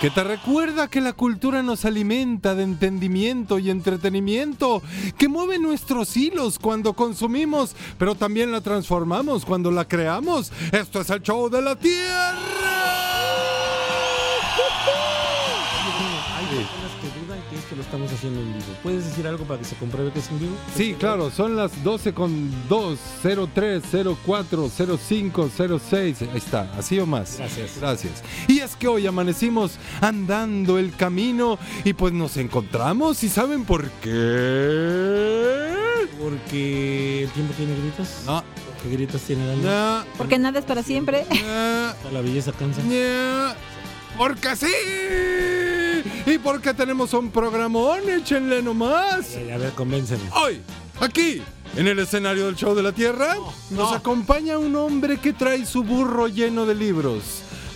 que te recuerda que la cultura nos alimenta de entendimiento y entretenimiento, que mueve nuestros hilos cuando consumimos, pero también la transformamos cuando la creamos. Esto es el show de la Tierra. Estamos haciendo en vivo. ¿Puedes decir algo para que se compruebe que es en vivo? Sí, claro, son las 12 con 2, 03, 04, 05, 06. Ahí está, así o más. Gracias. Gracias. Y es que hoy amanecimos andando el camino y pues nos encontramos y ¿saben por qué? Porque el tiempo tiene gritos. No, ¿Qué gritos tiene alma? no, Porque nada es para siempre. no, La belleza cansa. no. Porque sí. Y porque tenemos un programón, échenle nomás. Eh, A ver, convénceme. Hoy, aquí, en el escenario del show de la Tierra, nos no. acompaña un hombre que trae su burro lleno de libros,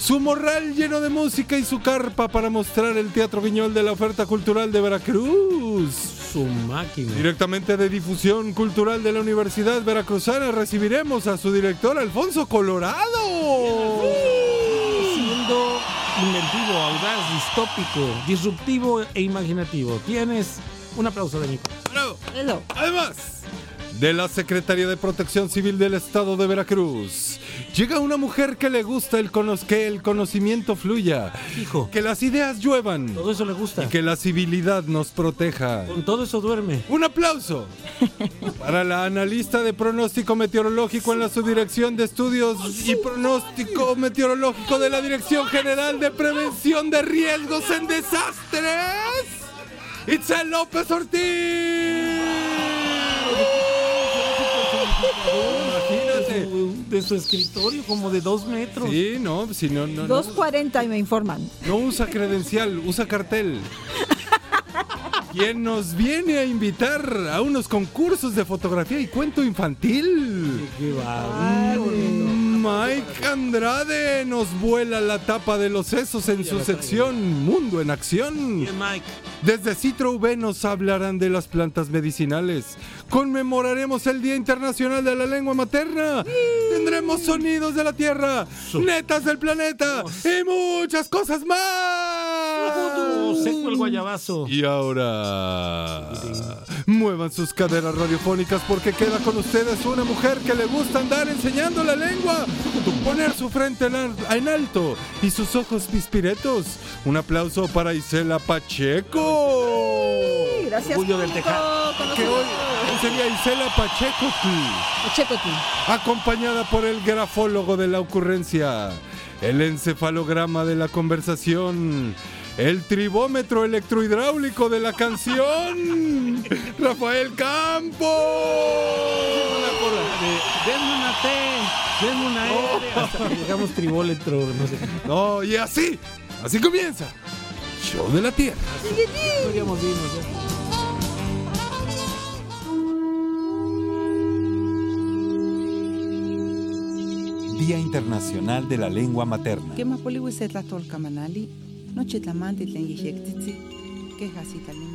su morral lleno de música y su carpa para mostrar el Teatro Viñol de la oferta cultural de Veracruz. Su máquina. Directamente de difusión cultural de la Universidad Veracruzana recibiremos a su director Alfonso Colorado. Siendo inventivo, audaz, distópico, disruptivo e imaginativo. Tienes un aplauso de Bravo. Hello. Además de la Secretaría de Protección Civil del Estado de Veracruz, llega una mujer que le gusta el cono- que el conocimiento fluya, hijo. que las ideas lluevan Todo eso le gusta. y que la civilidad nos proteja. Con todo eso duerme. Un aplauso para la analista de pronóstico meteorológico en la subdirección de estudios y pronóstico meteorológico de la Dirección General de Prevención de Riesgos en Desastres, Itzel López Ortiz. De su escritorio, como de dos metros. Sí, no, si no, no, no, 2.40 y me informan. no usa credencial, usa cartel. ¿Quién nos viene a invitar a unos concursos de fotografía y cuento infantil? Qué va. Mike Andrade nos vuela la tapa de los sesos en su sección Mundo en Acción. Desde Citro V nos hablarán de las plantas medicinales. Conmemoraremos el Día Internacional de la Lengua Materna. Tendremos sonidos de la Tierra, netas del planeta y muchas cosas más. Seco el guayabazo. Y ahora, muevan sus caderas radiofónicas porque queda con ustedes una mujer que le gusta andar enseñando la lengua, poner su frente en, al- en alto y sus ojos pispiretos. Un aplauso para Isela Pacheco. Gracias. Orgullo del Tejado. Que hoy sería Isela Pacheco, Ochecotl. acompañada por el grafólogo de la ocurrencia, el encefalograma de la conversación, el tribómetro electrohidráulico de la canción, Rafael Campos. Denme una T, denme una. Hasta que llegamos tribóletro, no sé. No, y así, así comienza. Show de la Tierra. Podríamos irnos ya. Día Internacional de la Lengua Materna. Kema poliwisetlatolkamanali, nochitlamantli tlen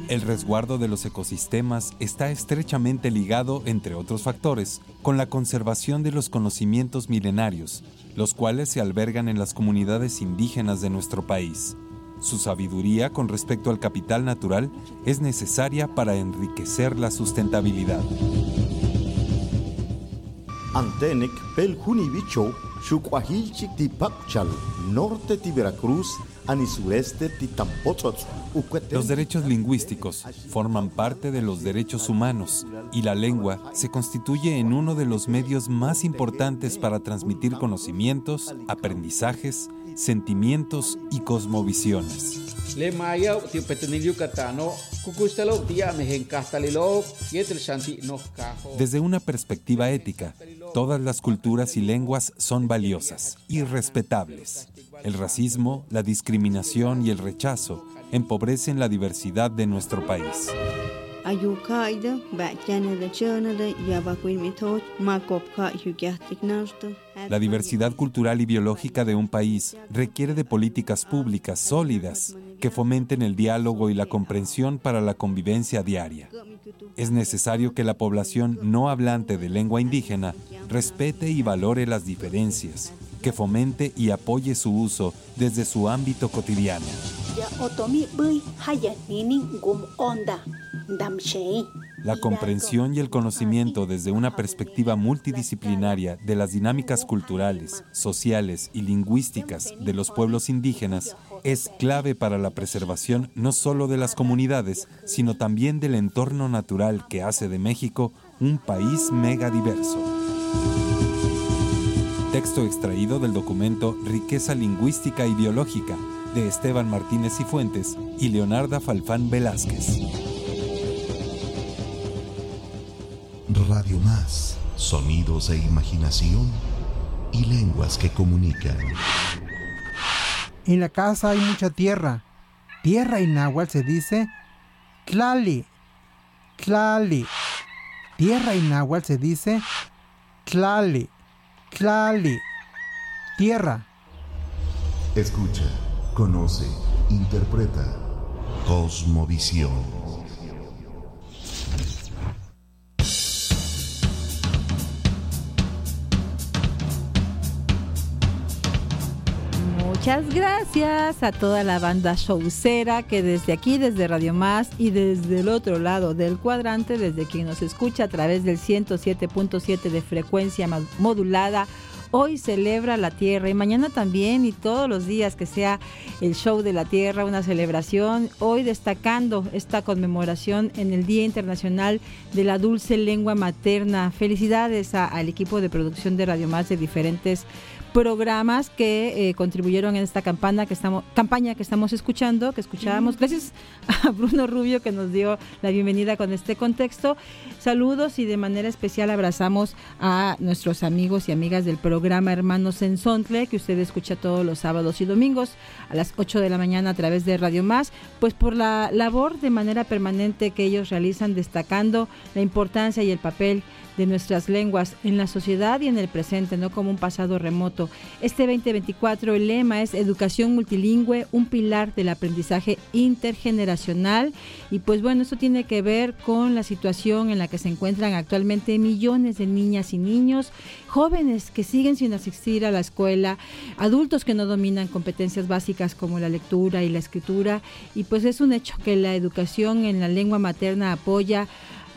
El resguardo de los ecosistemas está estrechamente ligado, entre otros factores, con la conservación de los conocimientos milenarios, los cuales se albergan en las comunidades indígenas de nuestro país. Su sabiduría con respecto al capital natural es necesaria para enriquecer la sustentabilidad. Antenek pel Junibicho, Xucuajilchic ti Papchal, norte Veracruz, Los derechos lingüísticos forman parte de los derechos humanos y la lengua se constituye en uno de los medios más importantes para transmitir conocimientos, aprendizajes, sentimientos y cosmovisiones. Desde una perspectiva ética, todas las culturas y lenguas son valiosas y respetables. El racismo, la discriminación y el rechazo empobrecen la diversidad de nuestro país. La diversidad cultural y biológica de un país requiere de políticas públicas sólidas que fomenten el diálogo y la comprensión para la convivencia diaria. Es necesario que la población no hablante de lengua indígena respete y valore las diferencias que fomente y apoye su uso desde su ámbito cotidiano. La comprensión y el conocimiento desde una perspectiva multidisciplinaria de las dinámicas culturales, sociales y lingüísticas de los pueblos indígenas es clave para la preservación no solo de las comunidades, sino también del entorno natural que hace de México un país megadiverso. Texto extraído del documento Riqueza Lingüística y Biológica de Esteban Martínez y Fuentes y Leonarda Falfán Velázquez. Radio Más, sonidos de imaginación y lenguas que comunican. En la casa hay mucha tierra. Tierra en náhuatl se dice tlali, tlali. Tierra en náhuatl se dice tlali, tlali. Tierra. Escucha, conoce, interpreta. Cosmovisión. Muchas gracias a toda la banda showcera que desde aquí, desde Radio Más y desde el otro lado del cuadrante, desde quien nos escucha a través del 107.7 de frecuencia modulada, hoy celebra la Tierra y mañana también y todos los días que sea el show de la Tierra, una celebración, hoy destacando esta conmemoración en el Día Internacional de la Dulce Lengua Materna. Felicidades al equipo de producción de Radio Más de diferentes programas que eh, contribuyeron en esta campaña que estamos campaña que estamos escuchando, que escuchábamos. Gracias a Bruno Rubio que nos dio la bienvenida con este contexto. Saludos y de manera especial abrazamos a nuestros amigos y amigas del programa Hermanos en Sontle, que usted escucha todos los sábados y domingos a las 8 de la mañana a través de Radio Más, pues por la labor de manera permanente que ellos realizan destacando la importancia y el papel de nuestras lenguas en la sociedad y en el presente, no como un pasado remoto. Este 2024 el lema es Educación Multilingüe, un pilar del aprendizaje intergeneracional. Y pues bueno, esto tiene que ver con la situación en la que se encuentran actualmente millones de niñas y niños, jóvenes que siguen sin asistir a la escuela, adultos que no dominan competencias básicas como la lectura y la escritura. Y pues es un hecho que la educación en la lengua materna apoya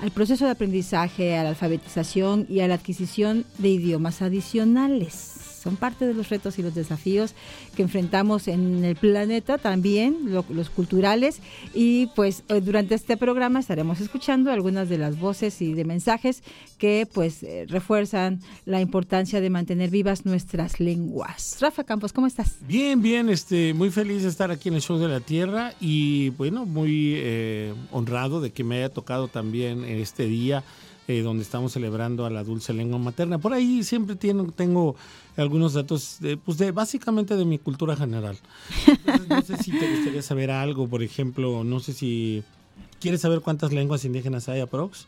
al proceso de aprendizaje, a la alfabetización y a la adquisición de idiomas adicionales. Son parte de los retos y los desafíos que enfrentamos en el planeta también, los culturales. Y pues eh, durante este programa estaremos escuchando algunas de las voces y de mensajes que pues eh, refuerzan la importancia de mantener vivas nuestras lenguas. Rafa Campos, ¿cómo estás? Bien, bien, este, muy feliz de estar aquí en el Show de la Tierra y bueno, muy eh, honrado de que me haya tocado también este día eh, donde estamos celebrando a la dulce lengua materna. Por ahí siempre tengo, tengo algunos datos, de, pues de, básicamente de mi cultura general. no sé si te gustaría saber algo, por ejemplo, no sé si quieres saber cuántas lenguas indígenas hay aprox.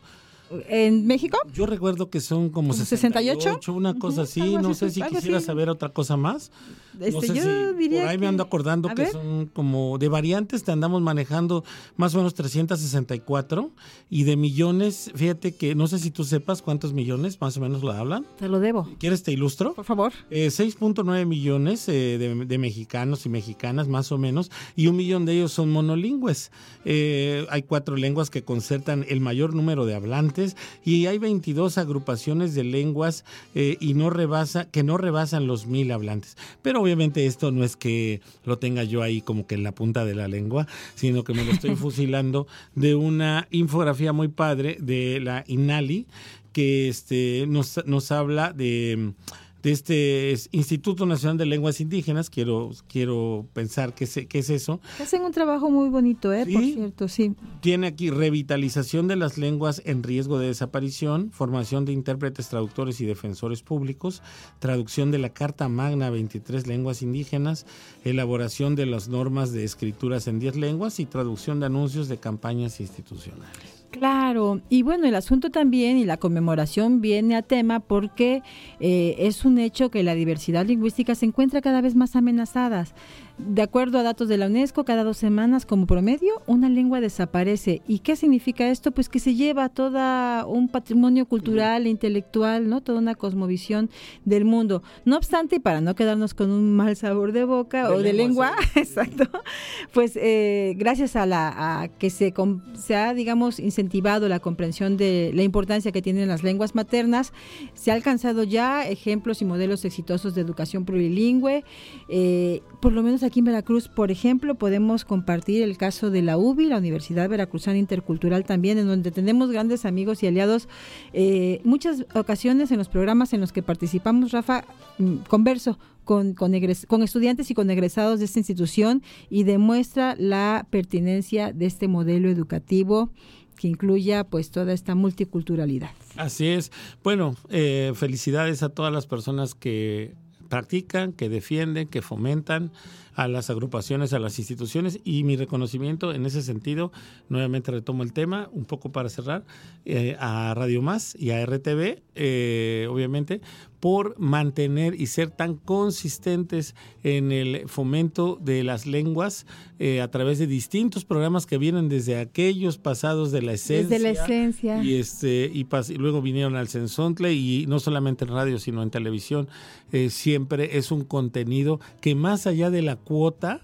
¿En México? Yo recuerdo que son como 68, una cosa así. no sé si quisiera saber otra cosa más. Este, yo diría por ahí me ando acordando que son como de variantes, te andamos manejando más o menos 364 y de millones, fíjate que no sé si tú sepas cuántos millones más o menos lo hablan. Te lo debo. ¿Quieres te ilustro? Por favor. 6.9 eh, millones eh, de, mexicanos y mexicanas más o menos y un millón de ellos son monolingües. Eh, hay cuatro lenguas que concertan el mayor número de hablantes y hay 22 agrupaciones de lenguas y no rebasa, que no rebasan los mil hablantes. Pero obviamente esto no es que lo tenga yo ahí como que en la punta de la lengua, sino que me lo estoy fusilando de una infografía muy padre de la INALI que este, nos, nos habla de de este Instituto Nacional de Lenguas Indígenas, quiero, quiero pensar que, es, que es eso. Hacen un trabajo muy bonito, ¿eh? Por cierto, sí. Tiene aquí revitalización de las lenguas en riesgo de desaparición, formación de intérpretes, traductores y defensores públicos, traducción de la Carta Magna 23 lenguas indígenas, elaboración de las normas de escrituras en 10 lenguas y traducción de anuncios de campañas institucionales. Claro, y bueno, el asunto también y la conmemoración viene a tema porque eh, es un hecho que la diversidad lingüística se encuentra cada vez más amenazada. De acuerdo a datos de la UNESCO, cada dos semanas como promedio una lengua desaparece. ¿Y qué significa esto? Pues que se lleva todo un patrimonio cultural e intelectual, ¿no? Toda una cosmovisión del mundo. No obstante, y para no quedarnos con un mal sabor de boca o de lengua, exacto, pues eh, gracias a la a que se, se ha, digamos, incentivado la comprensión de la importancia que tienen las lenguas maternas, se ha alcanzado ya ejemplos y modelos exitosos de educación plurilingüe, eh, por lo menos aquí en Veracruz, por ejemplo, podemos compartir el caso de la UBI, la Universidad Veracruzana Intercultural también, en donde tenemos grandes amigos y aliados. Eh, muchas ocasiones en los programas en los que participamos, Rafa, mm, converso con, con, con, estudiantes y con egresados de esta institución y demuestra la pertinencia de este modelo educativo que incluya pues toda esta multiculturalidad. Así es. Bueno, eh, felicidades a todas las personas que practican, que defienden, que fomentan a las agrupaciones, a las instituciones. Y mi reconocimiento en ese sentido, nuevamente retomo el tema, un poco para cerrar, eh, a Radio Más y a RTV, eh, obviamente, por mantener y ser tan consistentes en el fomento de las lenguas eh, a través de distintos programas que vienen desde aquellos pasados de la esencia. Desde la esencia. Y, este, y, luego vinieron al Censontle y no solamente en radio, sino en televisión. siempre es un contenido que más allá de la cuota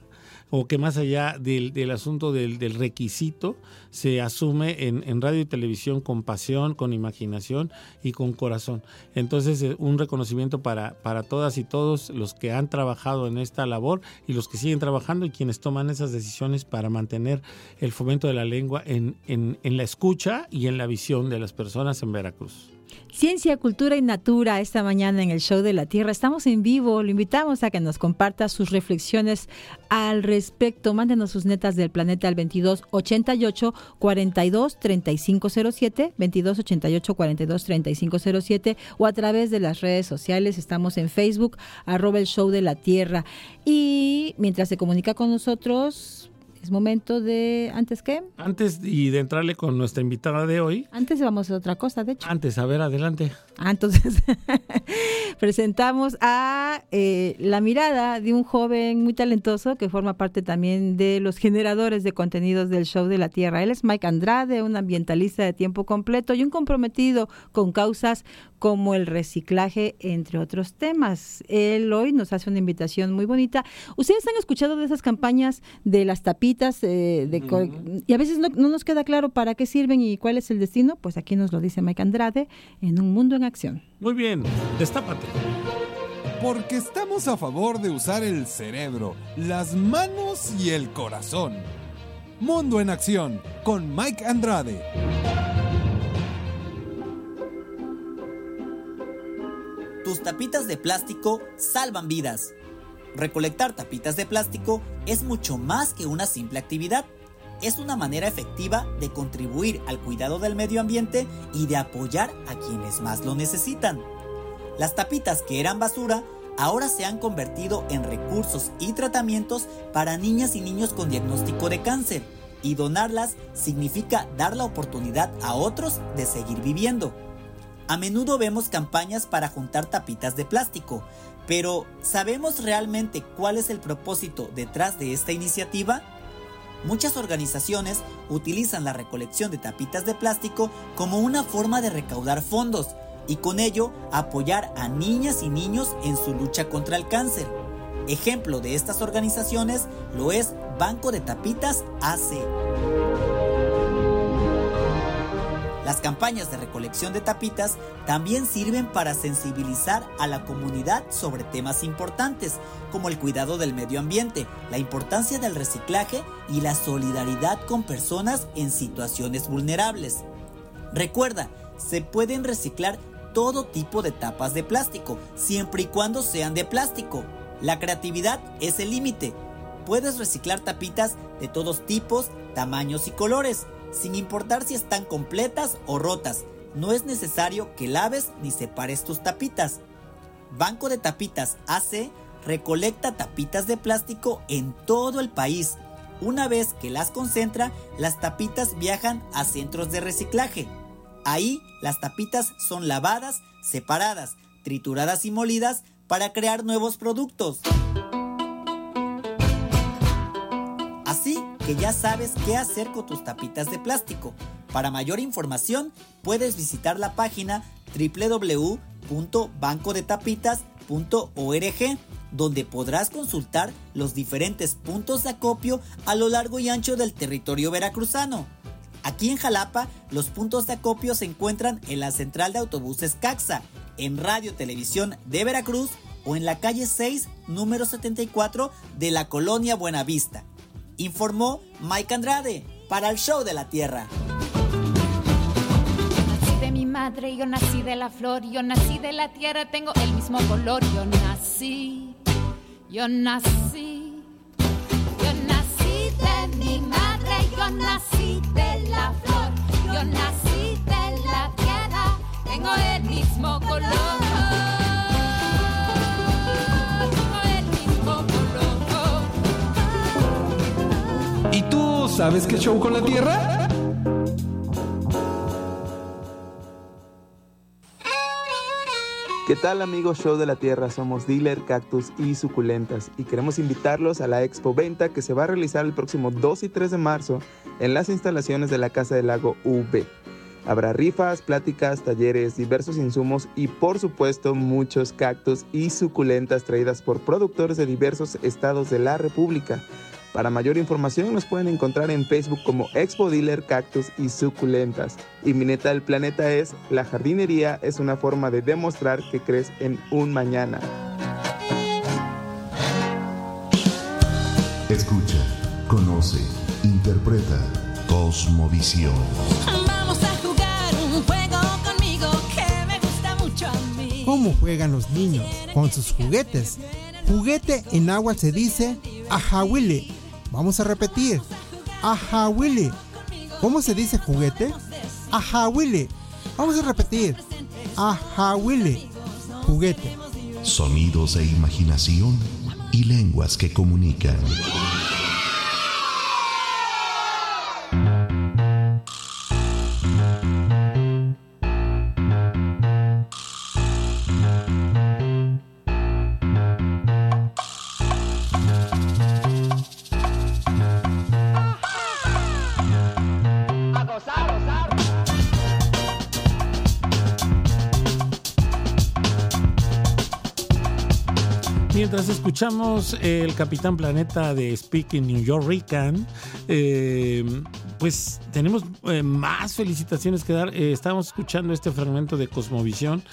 o que más allá del, del asunto del, del, requisito se asume en, en, radio y televisión con pasión, con imaginación y con corazón. Entonces, eh, un reconocimiento para, para todas y todos los que han trabajado en esta labor y los que siguen trabajando y quienes toman esas decisiones para mantener el fomento de la lengua en, en, en la escucha y en la visión de las personas en Veracruz. Ciencia, Cultura y Natura esta mañana en el Show de la Tierra. Estamos en vivo, lo invitamos a que nos comparta sus reflexiones al respecto. Mándenos sus netas del planeta al 2288 42 3507, 2288 42 3507 o a través de las redes sociales. Estamos en Facebook, arroba el Show de la Tierra. Y mientras se comunica con nosotros, es momento de, ¿antes qué? Antes y de entrarle con nuestra invitada de hoy. Antes vamos a otra cosa, de hecho. Antes, a ver, adelante. Ah, entonces presentamos a eh, la mirada de un joven muy talentoso que forma parte también de los generadores de contenidos del Show de la Tierra. Él es Mike Andrade, un ambientalista de tiempo completo y un comprometido con causas como el reciclaje, entre otros temas. Él hoy nos hace una invitación muy bonita. Ustedes han escuchado de esas campañas de las tapitas eh, de y a veces no, no, nos queda claro para qué sirven y cuál es el destino. Pues aquí nos lo dice Mike Andrade en Un Mundo en Acción. Muy bien, destápate. Porque estamos a favor de usar el cerebro, las manos y el corazón. Mundo en Acción con Mike Andrade. Tus tapitas de plástico salvan vidas. Recolectar tapitas de plástico es mucho más que una simple actividad. Es una manera efectiva de contribuir al cuidado del medio ambiente y de apoyar a quienes más lo necesitan. Las tapitas que eran basura ahora se han convertido en recursos y tratamientos para niñas y niños con diagnóstico de cáncer y donarlas significa dar la oportunidad a otros de seguir viviendo. A menudo vemos campañas para juntar tapitas de plástico, pero ¿sabemos realmente cuál es el propósito detrás de esta iniciativa? Muchas organizaciones utilizan la recolección de tapitas de plástico como una forma de recaudar fondos y con ello apoyar a niñas y niños en su lucha contra el cáncer. Ejemplo de estas organizaciones lo es Banco de Tapitas AC. Las campañas de recolección de tapitas también sirven para sensibilizar a la comunidad sobre temas importantes, como el cuidado del medio ambiente, la importancia del reciclaje y la solidaridad con personas en situaciones vulnerables. Recuerda, se pueden reciclar todo tipo de tapas de plástico, siempre y cuando sean de plástico. La creatividad es el límite. Puedes reciclar tapitas de todos tipos, tamaños y colores sin importar si están completas o rotas. No es necesario que laves ni separes tus tapitas. Banco de Tapitas AC recolecta tapitas de plástico en todo el país. Una vez que las concentra, las tapitas viajan a centros de reciclaje. Ahí las tapitas son lavadas, separadas, trituradas y molidas para crear nuevos productos. Que ya sabes qué hacer con tus tapitas de plástico. Para mayor información puedes visitar la página www.bancodetapitas.org donde podrás consultar los diferentes puntos de acopio a lo largo y ancho del territorio veracruzano. Aquí en Jalapa, los puntos de acopio se encuentran en la central de autobuses Caxa, en Radio Televisión de Veracruz o en la calle 6, número 74 de la colonia Buenavista. Informó Mike Andrade para el Show de la Tierra. Nací de mi madre, yo nací de la flor, yo nací de la tierra, tengo el mismo color, yo nací, yo nací, yo nací de mi madre, yo nací de la flor, yo nací de la tierra, tengo el mismo color. ¿Y tú sabes qué show con la Tierra? ¿Qué tal amigos Show de la Tierra? Somos Dealer, Cactus y Suculentas y queremos invitarlos a la Expo Venta que se va a realizar el próximo 2 y 3 de marzo en las instalaciones de la Casa del Lago UV. Habrá rifas, pláticas, talleres, diversos insumos y por supuesto muchos cactus y suculentas traídas por productores de diversos estados de la República. Para mayor información nos pueden encontrar en Facebook como Expo Dealer Cactus y Suculentas. Y mi neta del planeta es, la jardinería es una forma de demostrar que crees en un mañana. Escucha, conoce, interpreta. Cosmovisión. Vamos a jugar un juego conmigo que me gusta mucho a mí. ¿Cómo juegan los niños con sus juguetes? Juguete en agua se dice ajahuile. Vamos a repetir. Ajahuile. ¿Cómo se dice juguete? Ajahuile. Vamos a repetir. Ajahuile. Juguete. Sonidos de imaginación y lenguas que comunican. Escuchamos el Capitán Planeta de Speaking New Yorkican, eh, pues tenemos eh, más felicitaciones que dar. Eh, estábamos escuchando este fragmento de Cosmovisión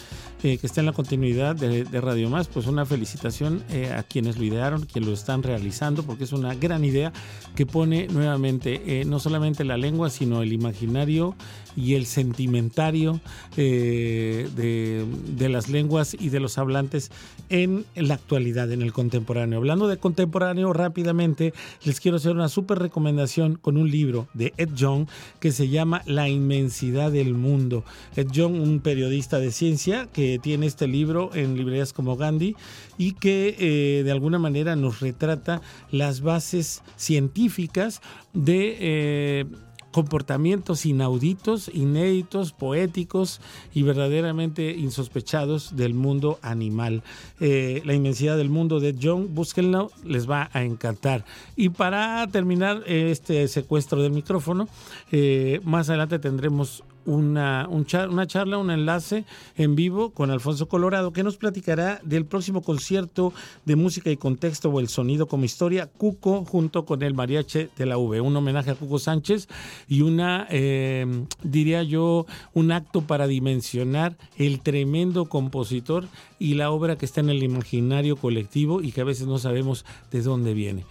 eh, que está en la continuidad de, de Radio Más. Pues una felicitación eh, a quienes lo idearon, quienes lo están realizando, porque es una gran idea que pone nuevamente no solamente la lengua, sino el imaginario y el sentimentario eh, de, de las lenguas y de los hablantes en la actualidad, en el contemporáneo. Hablando de contemporáneo, rápidamente les quiero hacer una súper recomendación con un libro de Ed Young que se llama La inmensidad del mundo. Ed Young, un periodista de ciencia que tiene este libro en librerías como Gandhi y que eh, de alguna manera nos retrata las bases científicas de... eh, comportamientos inauditos, inéditos, poéticos y verdaderamente insospechados del mundo animal. Eh, la inmensidad del mundo de John, búsquenlo, les va a encantar. Y para terminar eh, este secuestro del micrófono, eh, más adelante tendremos una, una charla, un enlace en vivo con Alfonso Colorado, que nos platicará del próximo concierto de música y contexto o el sonido como historia, Cuco, junto con el mariachi de la V. Un homenaje a Cuco Sánchez y una, eh, diría yo, un acto para dimensionar el tremendo compositor y la obra que está en el imaginario colectivo y que a veces no sabemos de dónde viene.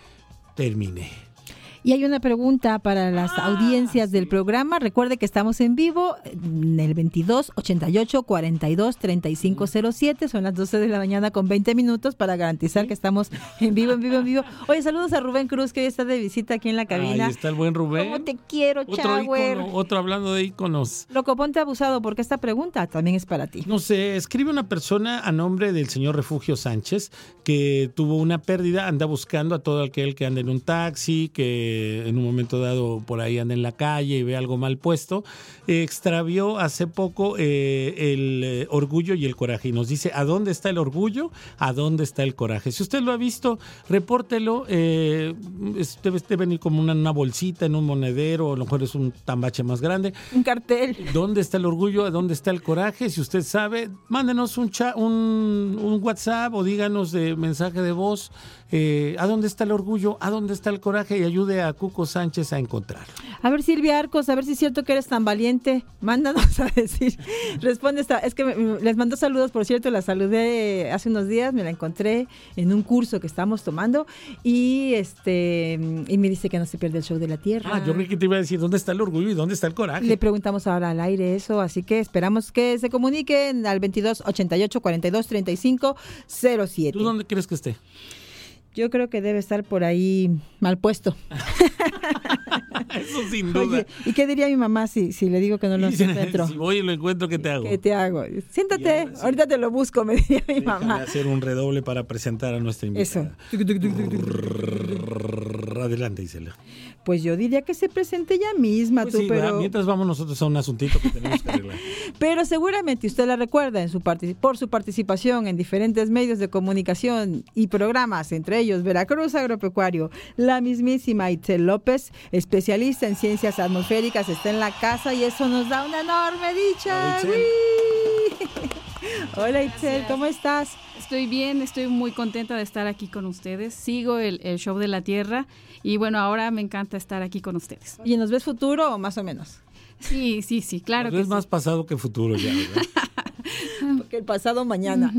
Terminé. Y hay una pregunta para las audiencias del programa. Recuerde que estamos en vivo en el 22 88 42 35 07. Son las 12 de la mañana con 20 minutos para garantizar que estamos en vivo, en vivo, en vivo. Oye, saludos a Rubén Cruz, que hoy está de visita aquí en la cabina. Ahí está el buen Rubén. ¿Cómo te quiero, Otro, ícono, otro hablando de íconos. Loco, ponte abusado porque esta pregunta también es para ti. No sé, escribe una persona a nombre del señor Refugio Sánchez que tuvo una pérdida, anda buscando a todo aquel que anda en un taxi, que que en un momento dado por ahí anda en la calle y ve algo mal puesto, extravió hace poco eh, el eh, orgullo y el coraje. Y nos dice, ¿a dónde está el orgullo? ¿A dónde está el coraje? Si usted lo ha visto, repórtelo. eh, debe, debe venir como una, una bolsita en un monedero, a lo mejor es un tambache más grande. Un cartel. ¿Dónde está el orgullo? ¿A dónde está el coraje? Si usted sabe, mándenos un, un WhatsApp o díganos de mensaje de voz. Eh, ¿A dónde está el orgullo? ¿A dónde está el coraje? Y ayude a Cuco Sánchez a encontrarlo. A ver, Silvia Arcos, a ver si es cierto que eres tan valiente. Mándanos a decir. Responde esta. Es que me- les mandó saludos, por cierto, la saludé hace unos días, me la encontré en un curso que estamos tomando y este y me dice que no se pierde el show de la tierra. Ah, yo creí que te iba a decir dónde está el orgullo y dónde está el coraje. Le preguntamos ahora al aire eso, así que esperamos que se comuniquen al 22 88 42 35 07. ¿Tú dónde crees que esté? Yo creo que debe estar por ahí mal puesto. Eso sin duda. Oye, ¿y qué diría mi mamá si, si le digo que no lo encuentro? si voy y lo encuentro, ¿qué te hago? ¿Qué te hago? Siéntate, ahorita te lo busco, me diría mi Déjame mamá. hacer un redoble para presentar a nuestra Eso. invitada. Adelante, Isela. Pues yo diría que se presente ella misma, Pues tú, sí, pero, Mientras vamos nosotros a un asuntito que tenemos que arreglar. pero seguramente usted la recuerda en su por su participación en diferentes medios de comunicación y programas, entre ellos Veracruz Agropecuario. La mismísima Itzel López, especialista en ciencias atmosféricas, está en la casa y eso nos da una enorme dicha. Hola, Itzel. ¡Uy! Hola Itzel, ¿cómo estás? Estoy bien, estoy muy contenta de estar aquí con ustedes. Sigo el, el show de la Tierra y bueno, ahora me encanta estar aquí con ustedes. ¿Y nos ves futuro o más o menos? Sí, sí, sí, claro Pues que es más pasado que futuro ya, ¿verdad? Porque el pasado mañana.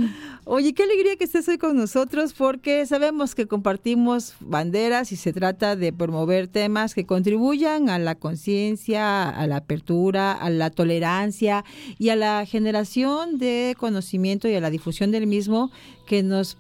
Oye, qué alegría que estés hoy con nosotros porque sabemos que compartimos banderas y se trata de promover temas que contribuyan a la conciencia, a la apertura, a la tolerancia y a la generación de conocimiento y a la difusión del mismo que nos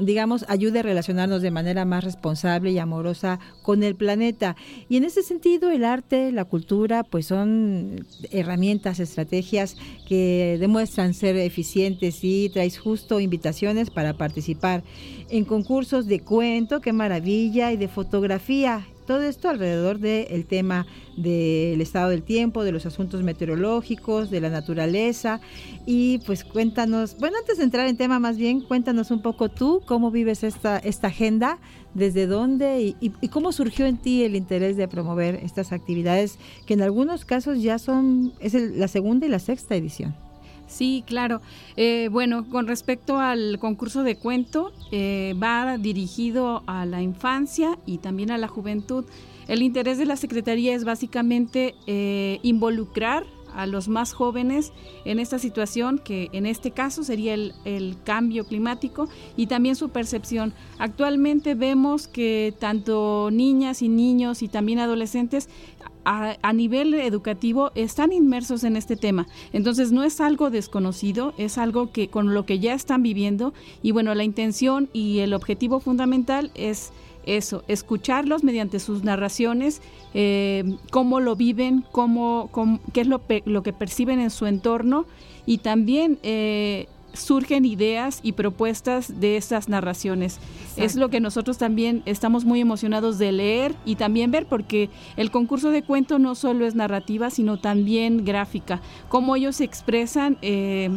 digamos, ayude a relacionarnos de manera más responsable y amorosa con el planeta. Y en ese sentido, el arte, la cultura, pues son herramientas, estrategias que demuestran ser eficientes y traes justo invitaciones para participar en concursos de cuento, qué maravilla, y de fotografía. Todo esto alrededor del tema del estado del tiempo, de los asuntos meteorológicos, de la naturaleza. Y pues cuéntanos, bueno, antes de entrar en tema más bien, cuéntanos un poco tú cómo vives esta, esta agenda, desde dónde y, y- y cómo surgió en ti el interés de promover estas actividades que en algunos casos ya son, es el- la segunda y la sexta edición. Sí, claro. Eh, bueno, con respecto al concurso de cuento, eh, va dirigido a la infancia y también a la juventud. El interés de la Secretaría es básicamente eh, involucrar a los más jóvenes en esta situación, que en este caso sería el, el cambio climático y también su percepción. Actualmente vemos que tanto niñas y niños y también adolescentes a, nivel educativo están inmersos en este tema. Entonces no es algo desconocido, es algo que con lo que ya están viviendo y bueno, la intención y el objetivo fundamental es eso, escucharlos mediante sus narraciones, eh, cómo lo viven, cómo, qué es lo, lo que perciben en su entorno y también eh, surgen ideas y propuestas de estas narraciones. Es lo que nosotros también estamos muy emocionados de leer y también ver porque el concurso de cuento no solo es narrativa, sino también gráfica. Cómo ellos se expresan eh,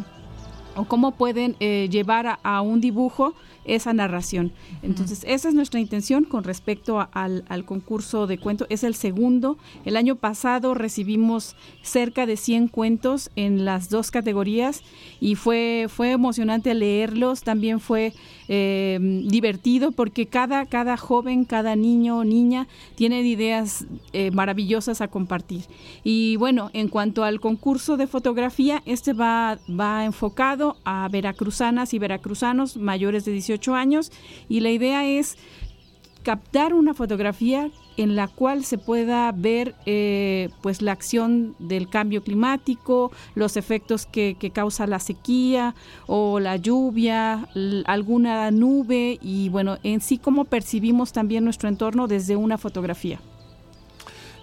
o cómo pueden eh, llevar a, a un dibujo esa narración. Entonces, esa es nuestra intención con respecto a- al, al concurso de cuento. Es el segundo. El año pasado recibimos cerca de 100 cuentos en las dos categorías y fue, fue emocionante leerlos. También fue eh, divertido porque cada, cada joven, cada niño o niña tiene ideas eh, maravillosas a compartir. Y bueno, en cuanto al concurso de fotografía, este va, va enfocado a veracruzanas y veracruzanos mayores de 18 años y la idea es captar una fotografía en la cual se pueda ver eh, pues la acción del cambio climático, los efectos que, causa la sequía o la lluvia, alguna nube y bueno, en sí cómo percibimos también nuestro entorno desde una fotografía.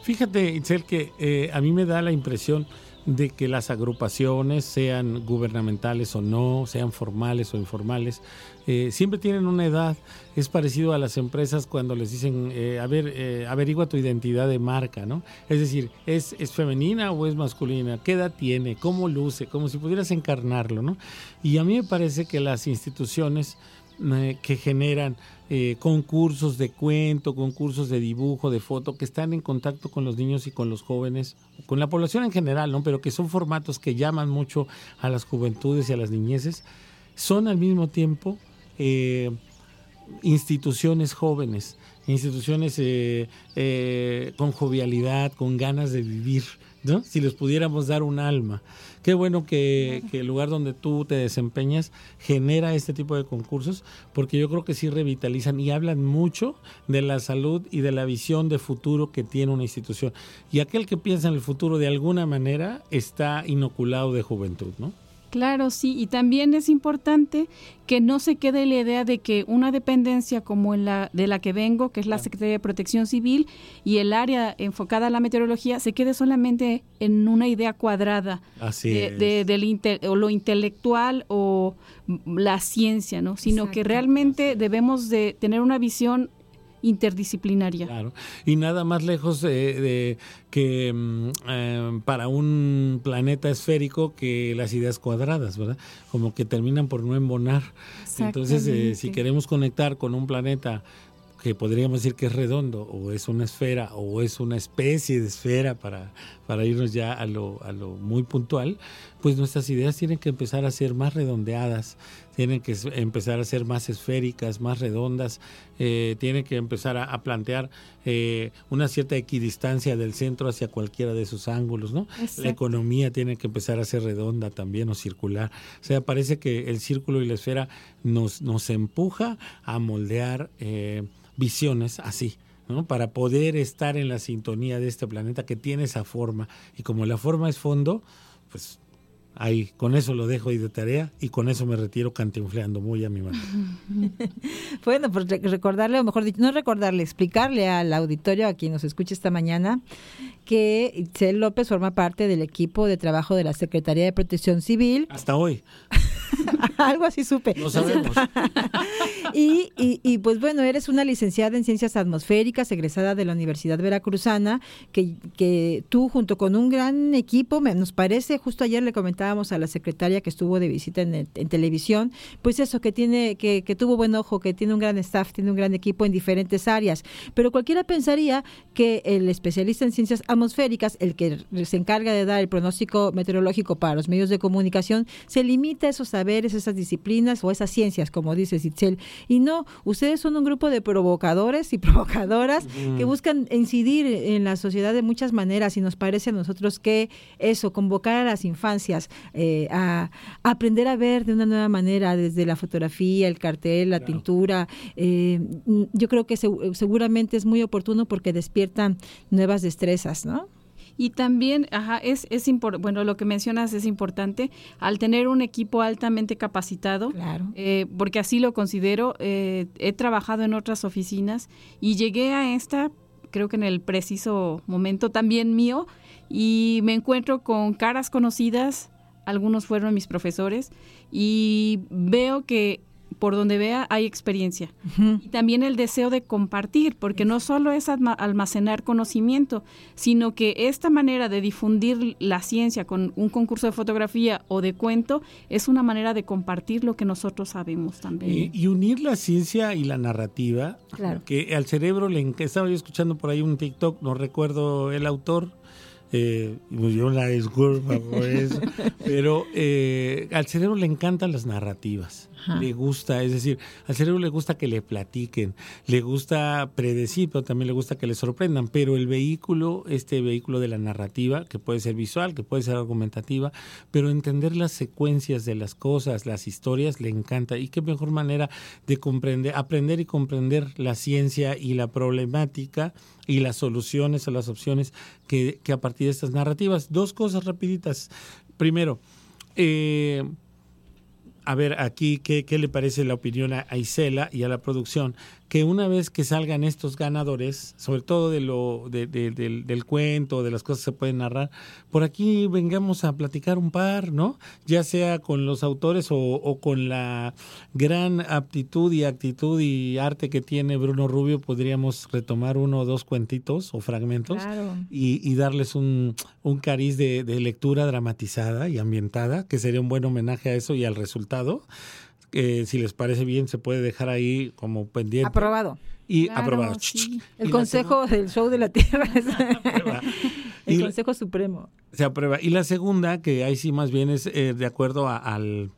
Fíjate, Itzel, que eh, a mí me da la impresión de que las agrupaciones, sean gubernamentales o no, sean formales o informales, eh, siempre tienen una edad. Es parecido a las empresas cuando les dicen, eh, a ver, eh, averigua tu identidad de marca, ¿no? Es decir, ¿es, ¿es femenina o es masculina? ¿Qué edad tiene? ¿Cómo luce? Como si pudieras encarnarlo, ¿no? Y a mí me parece que las instituciones que generan eh, concursos de cuento, concursos de dibujo, de foto, que están en contacto con los niños y con los jóvenes, con la población en general, ¿no? Pero que son formatos que llaman mucho a las juventudes y a las niñeces, son al mismo tiempo eh, instituciones jóvenes, instituciones eh, con jovialidad, con ganas de vivir, ¿no? Si les pudiéramos dar un alma. Qué bueno que, que el lugar donde tú te desempeñas genera este tipo de concursos, porque yo creo que sí revitalizan y hablan mucho de la salud y de la visión de futuro que tiene una institución. Y aquel que piensa en el futuro de alguna manera está inoculado de juventud, ¿no? Claro, sí, y también es importante que no se quede la idea de que una dependencia como en la de la que vengo, que es la Secretaría de Protección Civil y el área enfocada a la meteorología, se quede solamente en una idea cuadrada Así de, de- del inte- o lo intelectual o la ciencia, ¿no? Sino que realmente debemos de tener una visión interdisciplinaria. Claro. Y nada más lejos de, de que mm, eh, para un planeta esférico que las ideas cuadradas, ¿verdad? Como que terminan por no embonar. Entonces, eh, si queremos conectar con un planeta que podríamos decir que es redondo o es una esfera o es una especie de esfera para, para irnos ya a lo, a lo muy puntual, pues nuestras ideas tienen que empezar a ser más redondeadas, tienen que empezar a ser más esféricas, más redondas, eh, tienen que empezar a, a plantear eh, una cierta equidistancia del centro hacia cualquiera de sus ángulos, ¿no? La economía tiene que empezar a ser redonda también o circular. O sea, parece que el círculo y la esfera nos, nos empuja a moldear eh, visiones así. ¿no? Para poder estar en la sintonía de este planeta que tiene esa forma. Y como la forma es fondo, pues ahí, con eso lo dejo ahí de tarea y con eso me retiro cantinfleando muy a mi manera. Bueno, pues re- recordarle, o mejor dicho, no recordarle, explicarle al auditorio, a quien nos escuche esta mañana, que Itzel López forma parte del equipo de trabajo de la Secretaría de Protección Civil. Hasta hoy. Algo así supe. No sabemos. y, y, y, pues bueno, eres una licenciada en Ciencias Atmosféricas, egresada de la Universidad Veracruzana, que, que tú junto con un gran equipo, me- nos parece, justo ayer le comentábamos a la secretaria que estuvo de visita en, el- en televisión, pues eso, que tiene, que, que tuvo buen ojo, que tiene un gran staff, tiene un gran equipo en diferentes áreas. Pero cualquiera pensaría que el especialista en ciencias atmosféricas, el que se encarga de dar el pronóstico meteorológico para los medios de comunicación, se limita a esos saberes, esas disciplinas o esas ciencias, como dice Sitzel. Y no, ustedes son un grupo de provocadores y provocadoras que buscan incidir en la sociedad de muchas maneras y nos parece a nosotros que eso, convocar a las infancias eh, a, a aprender a ver de una nueva manera, desde la fotografía, el cartel, la pintura, eh, yo creo que seg- seguramente es muy oportuno porque despiertan nuevas destrezas, ¿no? Y también, ajá, es, es impor- bueno, lo que mencionas es importante, al tener un equipo altamente capacitado, eh, porque así lo considero, eh, he trabajado en otras oficinas y llegué a esta, creo que en el preciso momento también mío, y me encuentro con caras conocidas, algunos fueron mis profesores, y veo que por donde vea hay experiencia. Y también el deseo de compartir, porque no solo es alma- almacenar conocimiento, sino que esta manera de difundir la ciencia con un concurso de fotografía o de cuento es una manera de compartir lo que nosotros sabemos también. Y, y unir la ciencia y la narrativa, Claro. que al cerebro le estaba yo escuchando por ahí un TikTok, no recuerdo el autor, eh, pues yo la disculpa por eso, pero eh, al cerebro le encantan las narrativas, Le gusta, es decir, al cerebro le gusta que le platiquen, le gusta predecir, pero también le gusta que le sorprendan, pero el vehículo, este vehículo de la narrativa, que puede ser visual, que puede ser argumentativa, pero entender las secuencias de las cosas, las historias, le encanta. Y qué mejor manera de comprender, aprender y comprender la ciencia y la problemática y las soluciones a las opciones que, que a partir de estas narrativas. Dos cosas rapiditas. Primero, eh, a ver, aquí, ¿qué, qué le parece la opinión a, Isela y a la producción? Que una vez que salgan estos ganadores, sobre todo de lo de- de- del, del cuento, de las cosas que se pueden narrar, por aquí vengamos a platicar un par, ¿no? Ya sea con los autores o, o con la gran aptitud y actitud y arte que tiene Bruno Rubio, podríamos retomar uno o dos cuentitos o fragmentos Claro. y, y darles un, un cariz de, de lectura dramatizada y ambientada, que sería un buen homenaje a eso y al resultado. Que si les parece bien, se puede dejar ahí como pendiente. Aprobado. Y Claro, aprobado. sí. El consejo del show de la Tierra. es- el consejo supremo. Se aprueba. Y la segunda, que ahí sí más bien es eh, de acuerdo a- al,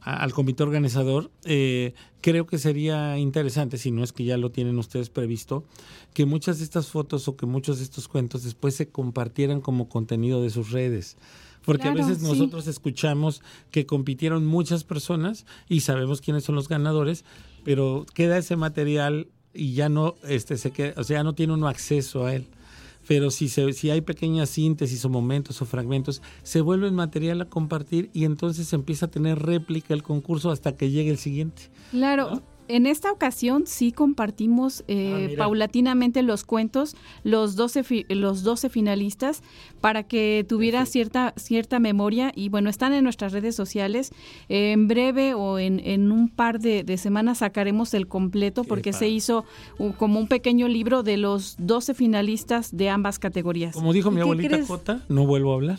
a- al comité organizador, eh, creo que sería interesante, si no es que ya lo tienen ustedes previsto, que muchas de estas fotos o que muchos de estos cuentos después se compartieran como contenido de sus redes. Porque Claro, a veces sí. nosotros escuchamos que compitieron muchas personas y sabemos quiénes son los ganadores, pero queda ese material y ya no, este, se queda, o sea, ya no tiene uno acceso a él pero si, se, si hay pequeñas síntesis o momentos o fragmentos, se vuelve material a compartir y entonces empieza a tener réplica el concurso hasta que llegue el siguiente. Claro. En esta ocasión sí compartimos eh, Ah, mira. paulatinamente los cuentos, los 12, fi- los 12 finalistas, para que tuviera cierta, cierta memoria. Y bueno, están en nuestras redes sociales. Eh, en breve o en, en un par de, de semanas sacaremos el completo porque se hizo un- como un pequeño libro de los 12 finalistas de ambas categorías. Como dijo mi qué abuelita crees? Cota, no vuelvo a hablar.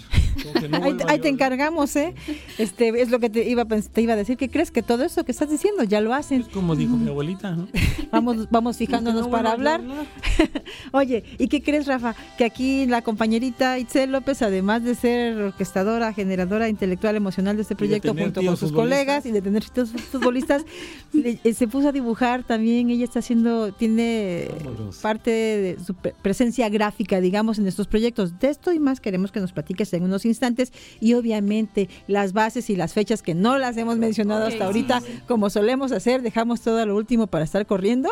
No Ahí, vuelvo a ahí te encargamos, ¿eh? Este, es lo que te iba, te iba a decir, que crees que todo eso que estás diciendo ya lo hacen. Como dijo mi abuelita, ¿no? Vamos, vamos fijándonos no para hablar. Oye, ¿y qué crees, Rafa? Que aquí la compañerita Itzel López, además de ser orquestadora, generadora intelectual, emocional de este proyecto, junto con sus colegas y de tener tíos futbolistas, le- eh, se puso a dibujar también. Ella está haciendo, tiene Vámonos. parte de su pre- presencia gráfica, digamos, en estos proyectos. De esto y más queremos que nos platiques en unos instantes y obviamente las bases y las fechas que no las hemos mencionado hasta sí, ahorita, como solemos hacer, dejamos todo a lo último para estar corriendo.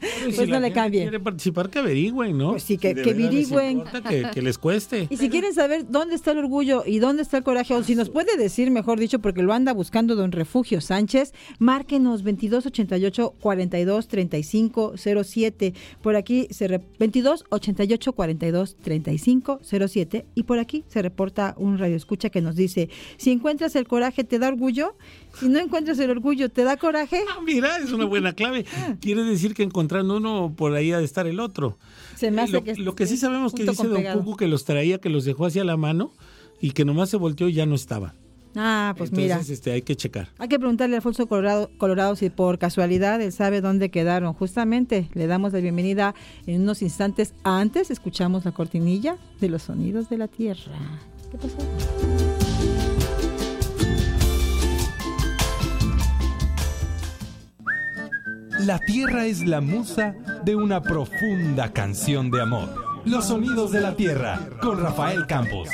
Y pues si no la le gente cambie. quiere participar, que averigüen, ¿no? Pues sí, que- Si que les averigüen. Que, que les cueste. Y si quieren saber dónde está el orgullo y dónde está el coraje, o si nos puede decir, mejor dicho, porque lo anda buscando don Refugio Sánchez, márquenos 2288 42 35 07. Por aquí se re- 22 88 42 35 07 y por aquí se reporta un radio escucha que nos dice, si encuentras el coraje te da orgullo, si no encuentras el orgullo te da coraje. Ah, mira, es una buena clave. Quiere decir que encontrando uno, por ahí ha de estar el otro. Se me hace lo, que lo que sí sabemos que dice Don. Cucu que los traía, que los dejó hacia la mano y que nomás se volteó y ya no estaba. Ah, pues Entonces, mira. este, hay que checar. Hay que preguntarle a Alfonso Colorado, Colorado si por casualidad él sabe dónde quedaron. Justamente le damos la bienvenida en unos instantes. Antes escuchamos la cortinilla de los sonidos de la tierra. ¿Qué pasó? La tierra es la musa de una profunda canción de amor. Los sonidos de la tierra con Rafael Campos.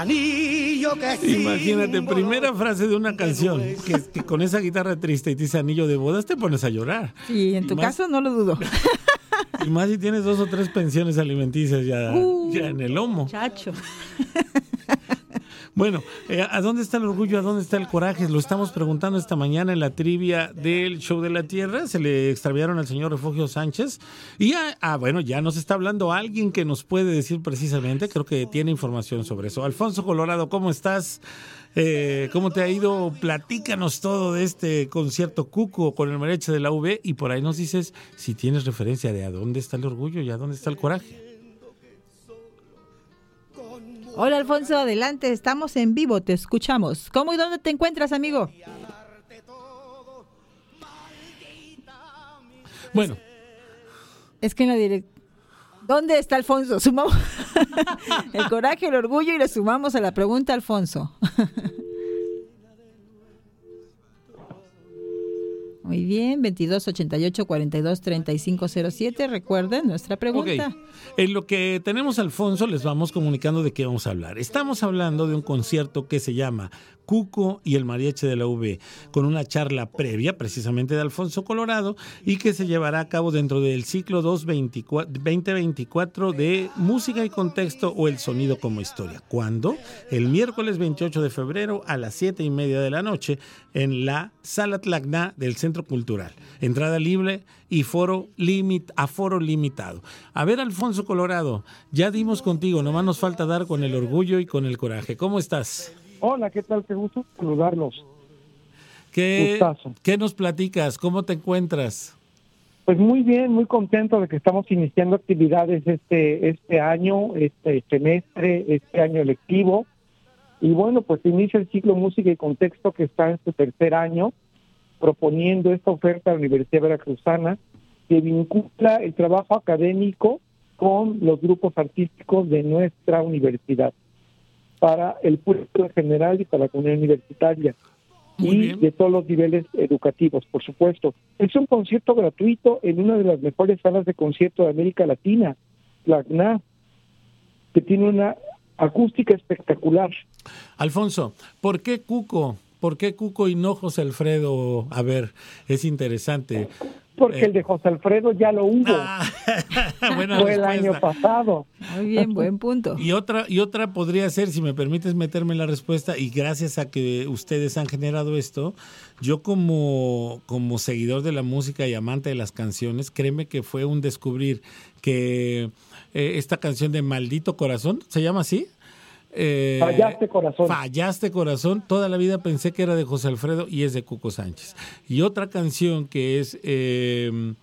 Anillo que Imagínate, símbolo primera frase de una canción, que, que con esa guitarra triste y te dice anillo de bodas, te pones a llorar. Sí, en tu Y más- caso no lo dudo. Y más si tienes dos o tres pensiones alimenticias ya, Uh, ya en el lomo. Chacho. Bueno, eh, ¿a dónde está el orgullo? ¿A dónde está el coraje? Lo estamos preguntando esta mañana en la trivia del Show de la Tierra. Se le extraviaron al señor Refugio Sánchez. Y, ah, bueno, ya nos está hablando alguien que nos puede decir precisamente, creo que tiene información sobre eso. Alfonso Colorado, ¿cómo estás? Eh, ¿Cómo te ha ido? Platícanos todo de este concierto Cuco con el mariachi de la V y por ahí nos dices si tienes referencia de a dónde está el orgullo y a dónde está el coraje. Hola Alfonso, adelante, estamos en vivo, te escuchamos. ¿Cómo y dónde te encuentras, amigo? Bueno, Es que en la. ¿Dónde está Alfonso? Sumamos el coraje, el orgullo y le sumamos a la pregunta, Alfonso. Muy bien, 22 88 42 35 07. Recuerden nuestra pregunta. En lo que tenemos Alfonso, les vamos comunicando de qué vamos a hablar. Estamos hablando de un concierto que se llama Cuco y el Mariachi de la UV, con una charla previa precisamente de Alfonso Colorado y que se llevará a cabo dentro del ciclo 2 2024 de Música y Contexto o El Sonido como Historia. ¿Cuándo? El miércoles 28 de febrero a las 7 y media de la noche en la Sala Tlacna del Centro Cultural. Entrada libre y foro aforo limitado. A ver, Alfonso Colorado, ya dimos contigo, nomás nos falta dar con el orgullo y con el coraje. ¿Cómo estás? Hola, ¿qué tal? Qué gusto saludarlos. ¿Qué, Gustazo. ¿Qué nos platicas? ¿Cómo te encuentras? Pues muy bien, muy contento de que estamos iniciando actividades este este año, este semestre, este año lectivo. Y bueno, pues inicia el ciclo Música y Contexto que está en su tercer año, proponiendo esta oferta a la Universidad Veracruzana que vincula el trabajo académico con los grupos artísticos de nuestra universidad para el público en general y para la comunidad universitaria y de todos los niveles educativos, por supuesto. Es un concierto gratuito en una de las mejores salas de concierto de América Latina, la CNA, que tiene una acústica espectacular. Alfonso, ¿por qué Cuco? ¿Por qué Cuco y no José Alfredo? A ver, es interesante. Porque Eh, el de José Alfredo ya lo hubo. buena Fue el año pasado. Muy bien, buen punto. Y otra, y otra podría ser, si me permites meterme en la respuesta, y gracias a que ustedes han generado esto, yo como, como seguidor de la música y amante de las canciones, créeme que fue un descubrir que eh, esta canción de Maldito Corazón, ¿se llama así? Eh, Fallaste, corazón. Fallaste corazón. Toda la vida pensé que era de José Alfredo y es de Cuco Sánchez. Y otra canción que es eh,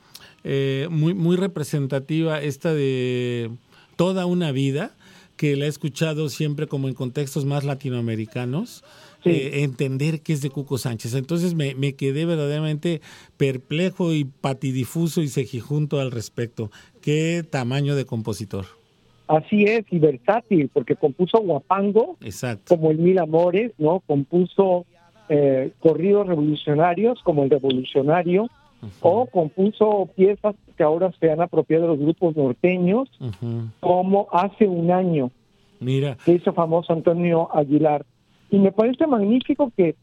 eh, muy, muy representativa, esta de Toda una vida, que la he escuchado siempre como en contextos más latinoamericanos. entender que es de Cuco Sánchez. Entonces me, me quedé verdaderamente perplejo y patidifuso y cejijunto al respecto. Qué tamaño de compositor. Así es, y versátil, porque compuso Guapango, Exacto. como el Mil Amores, ¿no? Compuso eh, corridos revolucionarios, como el Revolucionario, o compuso piezas que ahora se han apropiado de los grupos norteños, como hace un año, Mira. que hizo famoso Antonio Aguilar. Y me parece magnífico que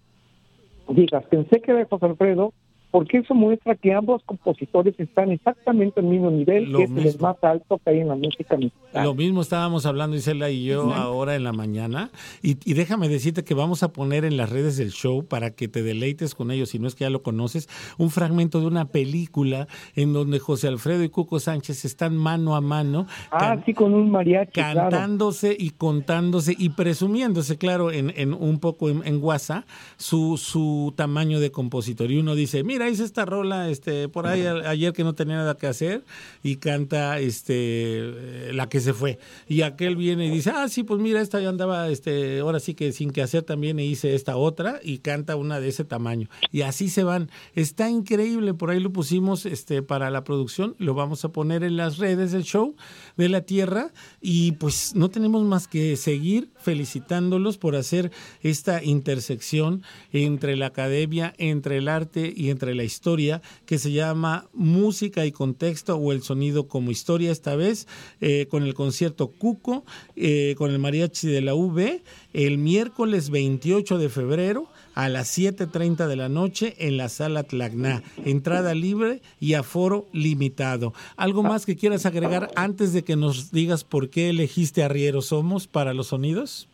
digas, pensé que era José Alfredo, porque eso muestra que ambos compositores están exactamente al mismo nivel, Lo que es el más alto que hay en la música mexicana. Lo mismo estábamos hablando Isela y yo ahora en la mañana y, y déjame decirte que vamos a poner en las redes del show para que te deleites con ellos, si no es que ya lo conoces, un fragmento de una película en donde José Alfredo y Cuco Sánchez están mano a mano Ah, sí, con un mariachi, claro. cantándose y contándose y presumiéndose, claro, en, en un poco en, en WhatsApp, su, su tamaño de compositor. Y uno dice, mira, hice esta rola este, por ahí ayer que no tenía nada que hacer y canta este, eh, la que se fue. Y aquel viene y dice, ah, sí, pues mira, esta ya andaba, este, ahora sí que sin que hacer también e hice esta otra y canta una de ese tamaño. Y así se van. Está increíble, por ahí lo pusimos este, para la producción, lo vamos a poner en las redes del show de la Tierra y pues no tenemos más que seguir felicitándolos por hacer esta intersección entre la academia, entre el arte y entre la historia que se llama Música y Contexto o el Sonido como Historia esta vez eh, con el concierto Cuco, eh, con el mariachi de la UV el miércoles 28 de febrero a las 7.30 de la noche en la sala Tlacná. Entrada libre y aforo limitado. ¿Algo más que quieras agregar antes de que nos digas por qué elegiste Arriero Somos para los sonidos?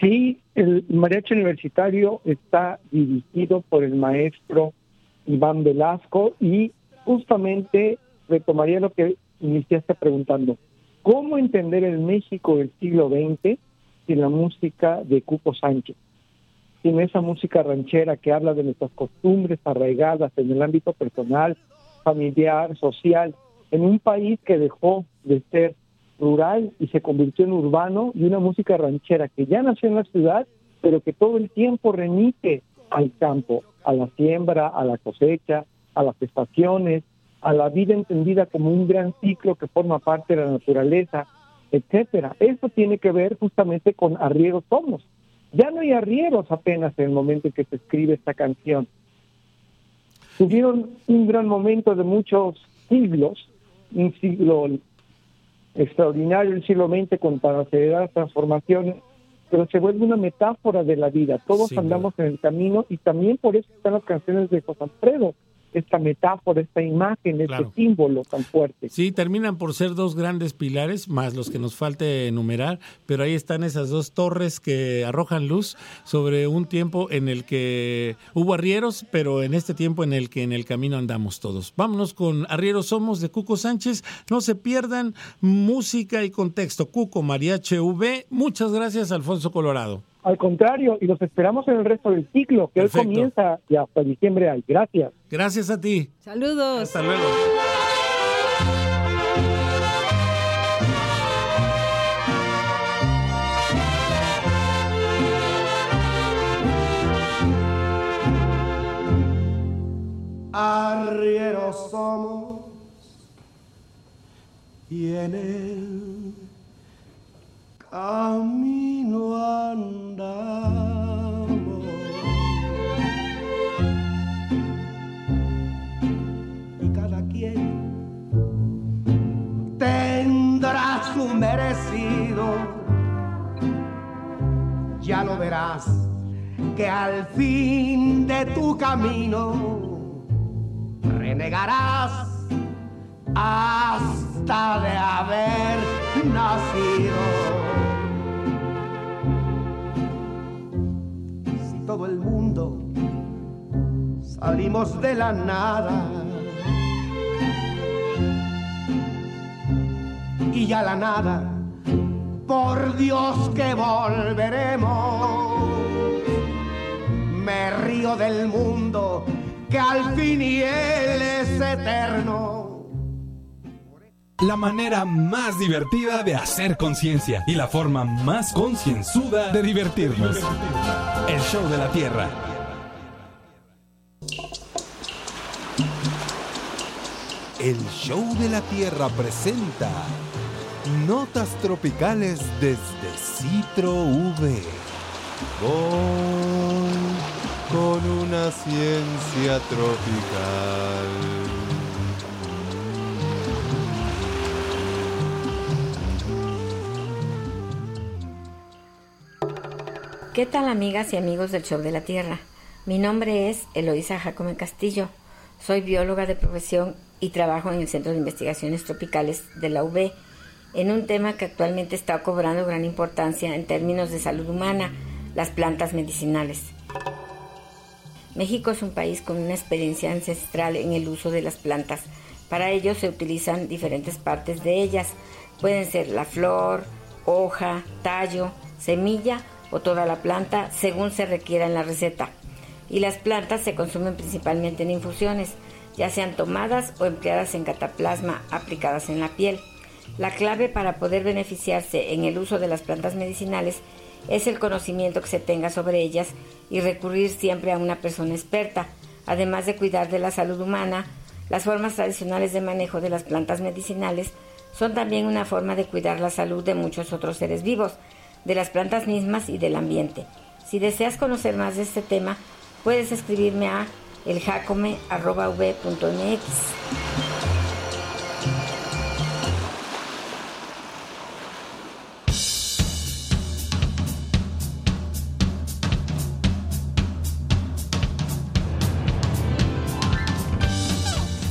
Sí, el mariachi universitario está dirigido por el maestro Iván Velasco y justamente retomaría lo que iniciaste preguntando. ¿Cómo entender el México del siglo XX sin la música de Cuco Sánchez? Sin esa música ranchera que habla de nuestras costumbres arraigadas en el ámbito personal, familiar, social, en un país que dejó de ser rural y se convirtió en urbano y una música ranchera que ya nació en la ciudad, pero que todo el tiempo remite al campo, a la siembra, a la cosecha, a las estaciones, a la vida entendida como un gran ciclo que forma parte de la naturaleza, etcétera. Eso tiene que ver justamente con arrieros somos. Ya no hay arrieros apenas en el momento en que se escribe esta canción. Tuvieron un gran momento de muchos siglos, un siglo extraordinario, el siglo XX, con acelerar transformaciones, pero se vuelve una metáfora de la vida. Todos andamos en el camino y también por eso están las canciones de José Alfredo, esta metáfora, esta imagen, este Claro. símbolo tan fuerte. Sí, terminan por ser dos grandes pilares, más los que nos falte enumerar, pero ahí están esas dos torres que arrojan luz sobre un tiempo en el que hubo arrieros, pero en este tiempo en el que en el camino andamos todos. Vámonos con Arrieros Somos de Cuco Sánchez. No se pierdan música y contexto. Cuco Mariache V. Muchas gracias, Alfonso Colorado. Al contrario, y los esperamos en el resto del ciclo, que Perfecto. hoy comienza y hasta diciembre hay. Gracias. Gracias a ti. Saludos. Hasta luego. arrieros somos y en el camino Ya lo verás que al fin de tu camino renegarás hasta de haber nacido. Si todo el mundo salimos de la nada y ya la nada, por Dios que volveremos. Me río del mundo que al fin y él es eterno. La manera más divertida de hacer conciencia y la forma más concienzuda de divertirnos. El show de la Tierra. El Show de la Tierra presenta Notas Tropicales desde Citro V. Con, una ciencia tropical. ¿Qué tal amigas y amigos del Show de la Tierra? Mi nombre es Eloísa Jacome Castillo. Soy bióloga de profesión y trabajo en el Centro de Investigaciones Tropicales de la UB en un tema que actualmente está cobrando gran importancia en términos de salud humana, las plantas medicinales. México es un país con una experiencia ancestral en el uso de las plantas. Para ello se utilizan diferentes partes de ellas. Pueden ser la flor, hoja, tallo, semilla o toda la planta según se requiera en la receta. Y las plantas se consumen principalmente en infusiones, ya sean tomadas o empleadas en cataplasma aplicadas en la piel. La clave para poder beneficiarse en el uso de las plantas medicinales es el conocimiento que se tenga sobre ellas y recurrir siempre a una persona experta, además de cuidar de la salud humana. Las formas tradicionales de manejo de las plantas medicinales son también una forma de cuidar la salud de muchos otros seres vivos, de las plantas mismas y del ambiente. Si deseas conocer más de este tema, puedes escribirme a eljacome.v.mx.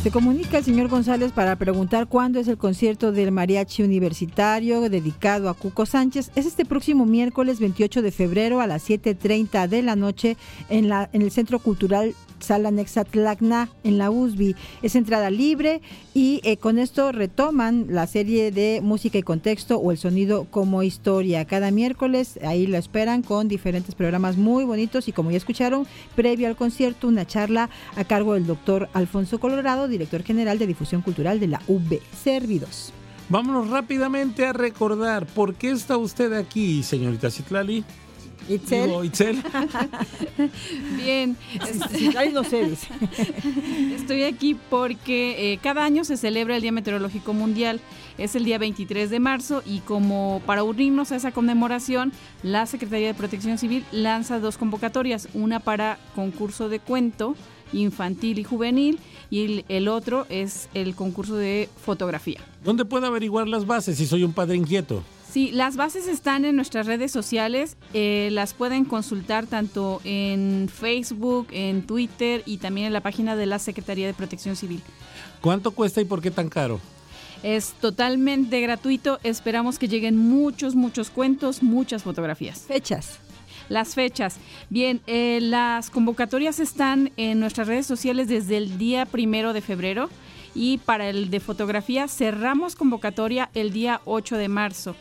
Se comunica el señor González para preguntar cuándo es el concierto del mariachi universitario dedicado a Cuco Sánchez. Es este próximo miércoles 28 de febrero a las 7.30 de la noche en, la, en el Centro Cultural Sala Nexatlacna en la USB. Es entrada libre y eh, con esto retoman la serie de música y contexto o el sonido como historia. Cada miércoles ahí lo esperan con diferentes programas muy bonitos y como ya escucharon, previo al concierto una charla a cargo del doctor Alfonso Colorado, director general de difusión cultural de la UB. Servidos. Vámonos rápidamente a recordar por qué está usted aquí, señorita Citlali. Itzel. Digo, Itzel. Bien. No sé. Estoy aquí porque eh, cada año se celebra el Día Meteorológico Mundial. Es el día 23 de marzo y como para unirnos a esa conmemoración, la Secretaría de Protección Civil lanza dos convocatorias, una para concurso de cuento infantil y juvenil y el, el otro es el concurso de fotografía. ¿Dónde puedo averiguar las bases si soy un padre inquieto? Sí, las bases están en nuestras redes sociales, eh, las pueden consultar tanto en Facebook, en Twitter y también en la página de la Secretaría de Protección Civil. ¿Cuánto cuesta y por qué tan caro? Es totalmente gratuito, esperamos que lleguen muchos, muchos cuentos, muchas fotografías. Fechas. Las fechas. Bien, eh, las convocatorias están en nuestras redes sociales desde el día primero de febrero y para el de fotografía cerramos convocatoria el día 8 de marzo.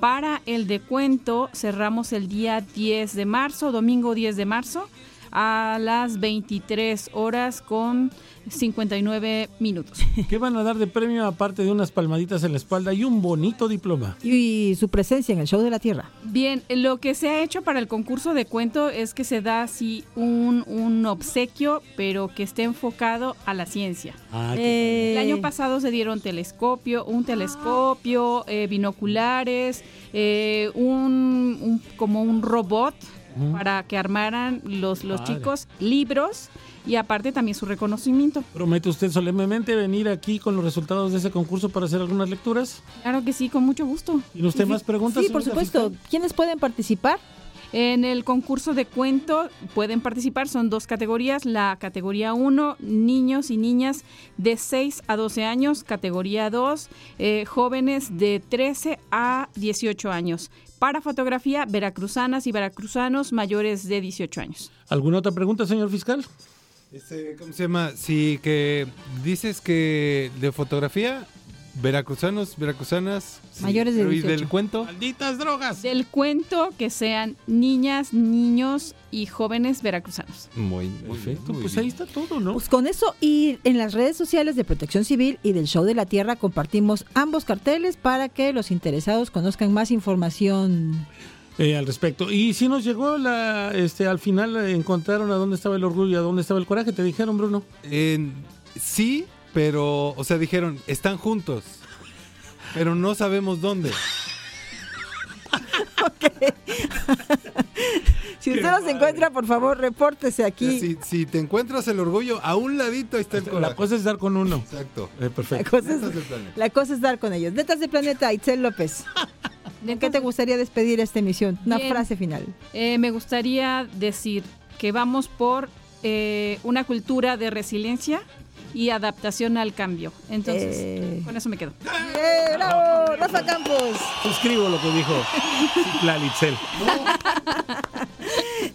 Para el de cuento cerramos el día 10 de marzo, domingo 10 de marzo, a las 23 horas con 59 minutos. ¿Qué van a dar de premio aparte de unas palmaditas en la espalda y un bonito diploma? Y su presencia en el Show de la Tierra. Bien, lo que se ha hecho para el concurso de cuento es que se da así un, un obsequio, pero que esté enfocado a la ciencia. Ah, Eh, El año pasado se dieron telescopio, un telescopio, eh, binoculares, eh, un, un- como un robot Para que armaran los, los chicos libros y aparte también su reconocimiento. ¿Promete usted solemnemente venir aquí con los resultados de ese concurso para hacer algunas lecturas? Claro que sí, con mucho gusto. ¿Tiene usted más preguntas? Sí, por supuesto. fiscal? ¿Quiénes pueden participar? En el concurso de cuento pueden participar, son dos categorías. La categoría 1, niños y niñas de 6 a 12 años. Categoría 2, eh, jóvenes de 13 a 18 años. Para fotografía, veracruzanas y veracruzanos mayores de 18 años. ¿Alguna otra pregunta, señor fiscal? Este, ¿Cómo se llama? Sí, que dices que de fotografía, veracruzanos, veracruzanas. sí, Mayores de pero ¿Y 18. del cuento? ¡Malditas drogas! Del cuento que sean niñas, niños y jóvenes veracruzanos. Muy, Perfecto, pues ahí está todo, ¿no? Pues con eso y en las redes sociales de Protección Civil y del Show de la Tierra compartimos ambos carteles para que los interesados conozcan más información. Eh, al respecto. Y si nos llegó la, este, al final eh, encontraron a dónde estaba el orgullo y a dónde estaba el coraje, te dijeron, Bruno. Sí, pero, o sea, dijeron, están juntos, pero no sabemos dónde. Si usted los encuentra, por favor, repórtese aquí. Si, si te encuentras el orgullo, a un ladito ahí está el coraje. La cosa es dar con uno. Exacto. Eh, La perfecto. cosa, es, del la cosa es dar con ellos. Netas de Planeta, Itzel López. ¿En qué te gustaría despedir esta emisión? Una Bien. frase final. Eh, me gustaría decir que vamos por eh, una cultura de resiliencia y adaptación al cambio. Entonces, Eh. con eso me quedo. ¡Eh, ¡Bravo! ¡Rafa Campos! Suscribo lo que dijo Lalitzel.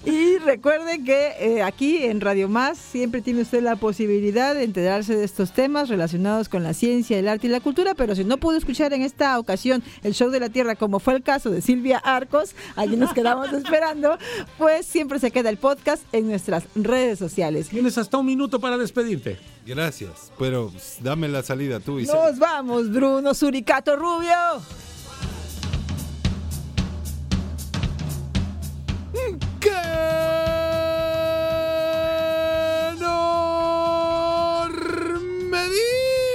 Y recuerden que eh, aquí en Radio Más siempre tiene usted la posibilidad de enterarse de estos temas relacionados con la ciencia, el arte y la cultura, pero si no pudo escuchar en esta ocasión el show de la Tierra, como fue el caso de Silvia Arcos, allí nos quedamos esperando, pues siempre se queda el podcast en nuestras redes sociales. Tienes hasta un minuto para despedirte. Gracias, pero pues, dame la salida tú y Nos vamos, Bruno Suricato Rubio. Enorme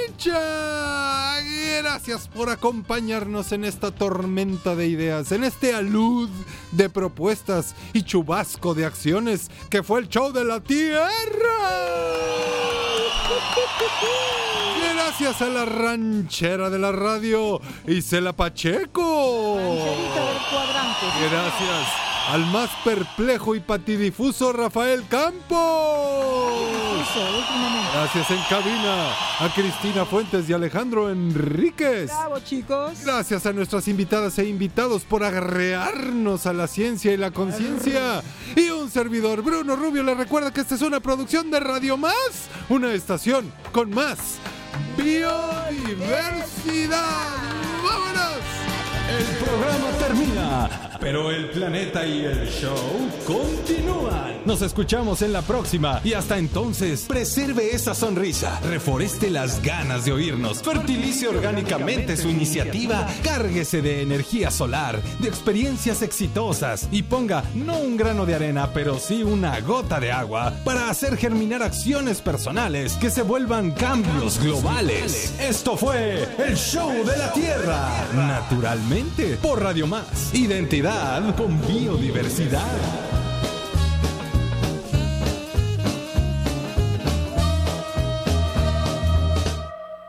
dicha. Gracias por acompañarnos en esta tormenta de ideas, en este alud de propuestas y chubasco de acciones que fue el show de la tierra. Gracias a la ranchera de la radio, Isela Pacheco. Gracias al más perplejo y patidifuso Rafael Campos. Gracias en cabina a Cristina Fuentes y Alejandro Enríquez. Bravo, chicos. Gracias a nuestras invitadas e invitados por agregarnos a la ciencia y la conciencia. Y un servidor, Bruno Rubio, le recuerda que esta es una producción de Radio Más, una estación con más biodiversidad. ¡Vámonos! El programa termina, pero el planeta y el show continúan. Nos escuchamos en la próxima y hasta entonces, preserve esa sonrisa, reforeste las ganas de oírnos, fertilice orgánicamente su iniciativa, cárguese de energía solar, de experiencias exitosas y ponga no un grano de arena, pero sí una gota de agua para hacer germinar acciones personales que se vuelvan cambios globales. Esto fue el show de la Tierra, naturalmente por Radio Más. Identidad con biodiversidad.